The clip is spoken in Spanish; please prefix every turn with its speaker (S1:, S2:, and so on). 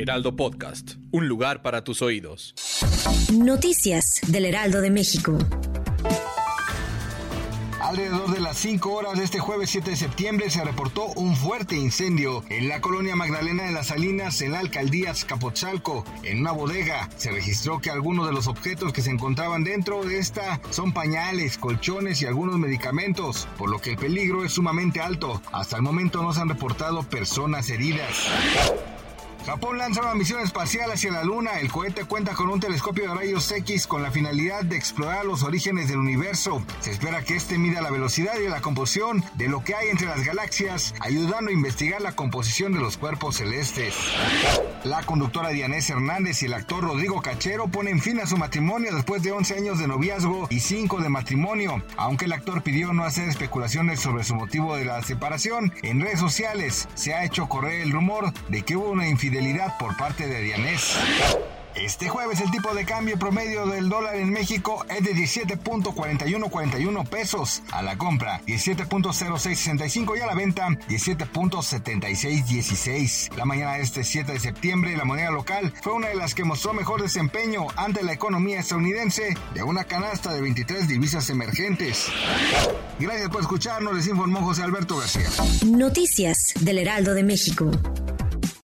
S1: Heraldo Podcast, un lugar para tus oídos.
S2: Noticias del Heraldo de México.
S3: Alrededor de las 5 horas de este jueves 7 de septiembre se reportó un fuerte incendio en la colonia Magdalena de las Salinas en la alcaldía Escapotzalco. En una bodega se registró que algunos de los objetos que se encontraban dentro de esta son pañales, colchones y algunos medicamentos, por lo que el peligro es sumamente alto. Hasta el momento no se han reportado personas heridas. Japón lanza una misión espacial hacia la Luna. El cohete cuenta con un telescopio de rayos X con la finalidad de explorar los orígenes del universo. Se espera que este mida la velocidad y la composición de lo que hay entre las galaxias, ayudando a investigar la composición de los cuerpos celestes. La conductora Dianés Hernández y el actor Rodrigo Cachero ponen fin a su matrimonio después de 11 años de noviazgo y 5 de matrimonio. Aunque el actor pidió no hacer especulaciones sobre su motivo de la separación, en redes sociales se ha hecho correr el rumor de que hubo una infidelidad por parte de Dianés. Este jueves el tipo de cambio promedio del dólar en México es de 17.4141 pesos a la compra, 17.0665 y a la venta 17.7616. La mañana de este 7 de septiembre la moneda local fue una de las que mostró mejor desempeño ante la economía estadounidense de una canasta de 23 divisas emergentes. Gracias por escucharnos, les informó José Alberto García.
S2: Noticias del Heraldo de México.